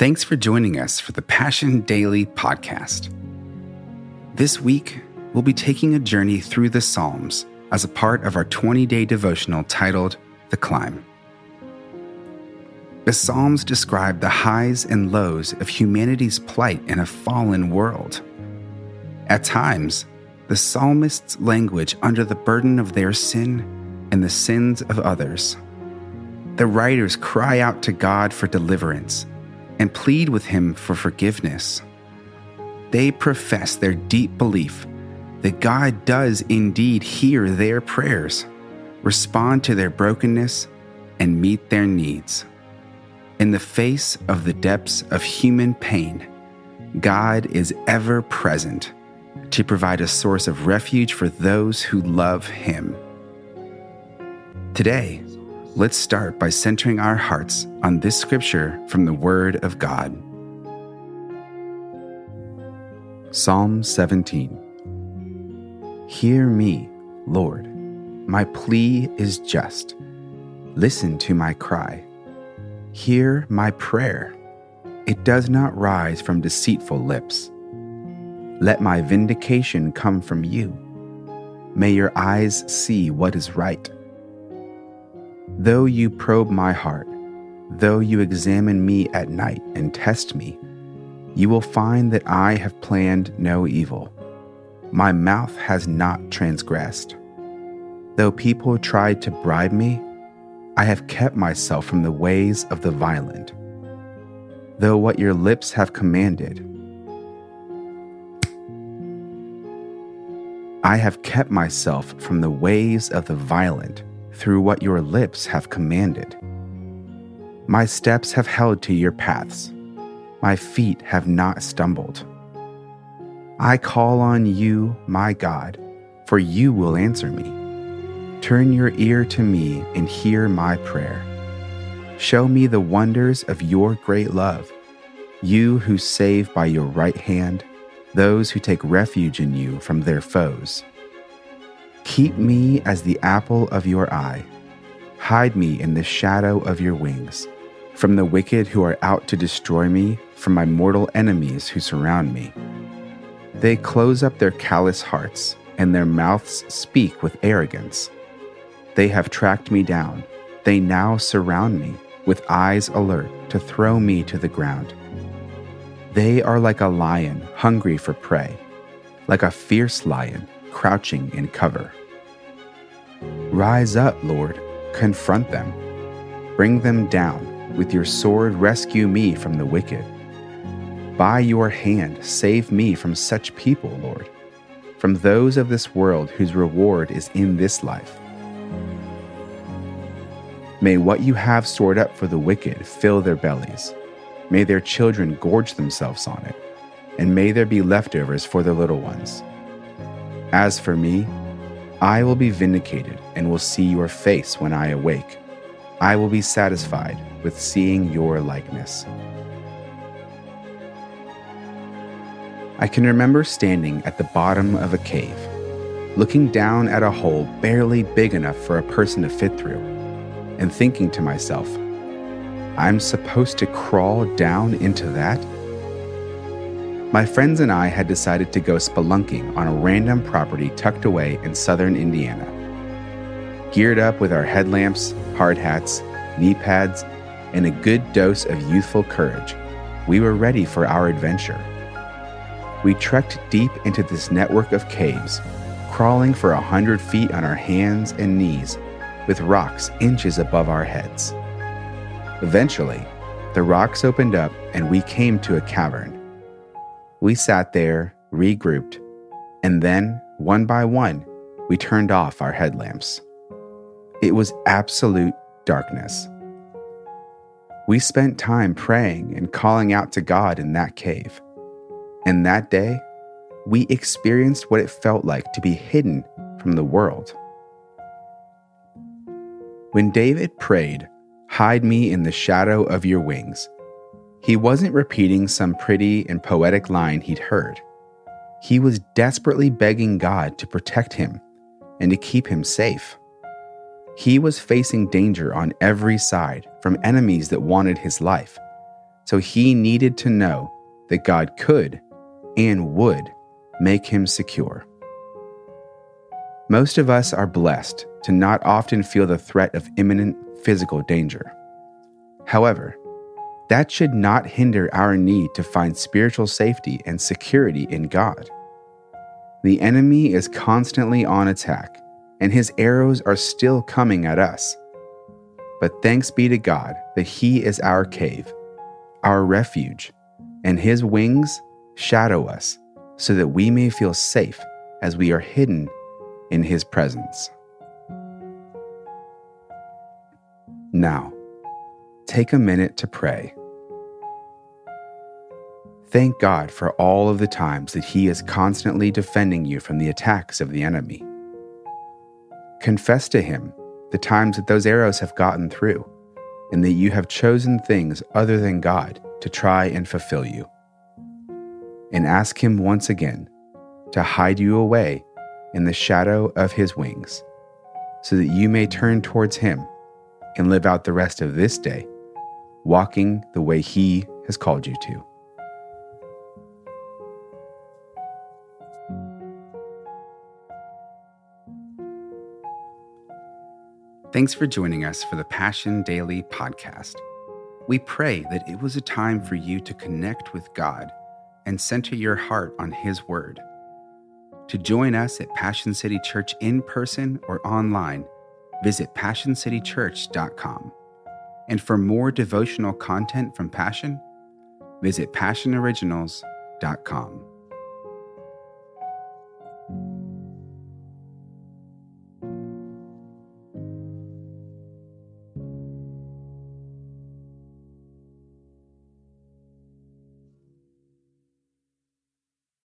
Thanks for joining us for the Passion Daily podcast. This week, we'll be taking a journey through the Psalms as a part of our 20 day devotional titled The Climb. The Psalms describe the highs and lows of humanity's plight in a fallen world. At times, the psalmists language under the burden of their sin and the sins of others. The writers cry out to God for deliverance and plead with him for forgiveness. They profess their deep belief that God does indeed hear their prayers, respond to their brokenness, and meet their needs. In the face of the depths of human pain, God is ever present to provide a source of refuge for those who love Him. Today, let's start by centering our hearts on this scripture from the Word of God. Psalm 17 Hear me, Lord. My plea is just. Listen to my cry. Hear my prayer. It does not rise from deceitful lips. Let my vindication come from you. May your eyes see what is right Though you probe my heart, though you examine me at night and test me, you will find that I have planned no evil. My mouth has not transgressed. Though people tried to bribe me, I have kept myself from the ways of the violent. Though what your lips have commanded, I have kept myself from the ways of the violent through what your lips have commanded. My steps have held to your paths, my feet have not stumbled. I call on you, my God, for you will answer me. Turn your ear to me and hear my prayer. Show me the wonders of your great love, you who save by your right hand those who take refuge in you from their foes. Keep me as the apple of your eye. Hide me in the shadow of your wings, from the wicked who are out to destroy me, from my mortal enemies who surround me. They close up their callous hearts, and their mouths speak with arrogance. They have tracked me down. They now surround me, with eyes alert to throw me to the ground. They are like a lion hungry for prey, like a fierce lion crouching in cover. Rise up, Lord, confront them. Bring them down. With your sword, rescue me from the wicked. By your hand, save me from such people, Lord, from those of this world whose reward is in this life. May what you have stored up for the wicked fill their bellies. May their children gorge themselves on it, and may there be leftovers for their little ones. As for me, I will be vindicated and will see your face when I awake. I will be satisfied with seeing your likeness. I can remember standing at the bottom of a cave, looking down at a hole barely big enough for a person to fit through, and thinking to myself, I'm supposed to crawl down into that? My friends and I had decided to go spelunking on a random property tucked away in southern Indiana. Geared up with our headlamps, hard hats, knee pads, and a good dose of youthful courage, we were ready for our adventure. We trekked deep into this network of caves, crawling for a hundred feet on our hands and knees, with rocks inches above our heads. Eventually, the rocks opened up and we came to a cavern. We sat there, regrouped, and then, one by one, we turned off our headlamps. It was absolute darkness. We spent time praying and calling out to God in that cave. And that day, we experienced what it felt like to be hidden from the world. When David prayed, Hide me in the shadow of your wings, he wasn't repeating some pretty and poetic line he'd heard. He was desperately begging God to protect him and to keep him safe. He was facing danger on every side from enemies that wanted his life, So he needed to know that God could and would make him secure. Most of us are blessed to not often feel the threat of imminent physical danger. However, that should not hinder our need to find spiritual safety and security in God. The enemy is constantly on attack, and his arrows are still coming at us. But thanks be to God that He is our cave, our refuge, and His wings shadow us so that we may feel safe as we are hidden in His presence. Now, take a minute to pray. Thank God for all of the times that He is constantly defending you from the attacks of the enemy. Confess to Him the times that those arrows have gotten through, and that you have chosen things other than God to try and fulfill you. And ask Him once again to hide you away in the shadow of His wings, so that you may turn towards Him and live out the rest of this day, walking the way He has called you to. Thanks for joining us for the Passion Daily podcast. We pray that it was a time for you to connect with God and center your heart on His Word. To join us at Passion City Church in person or online, visit PassionCityChurch.com. And for more devotional content from Passion, visit PassionOriginals.com.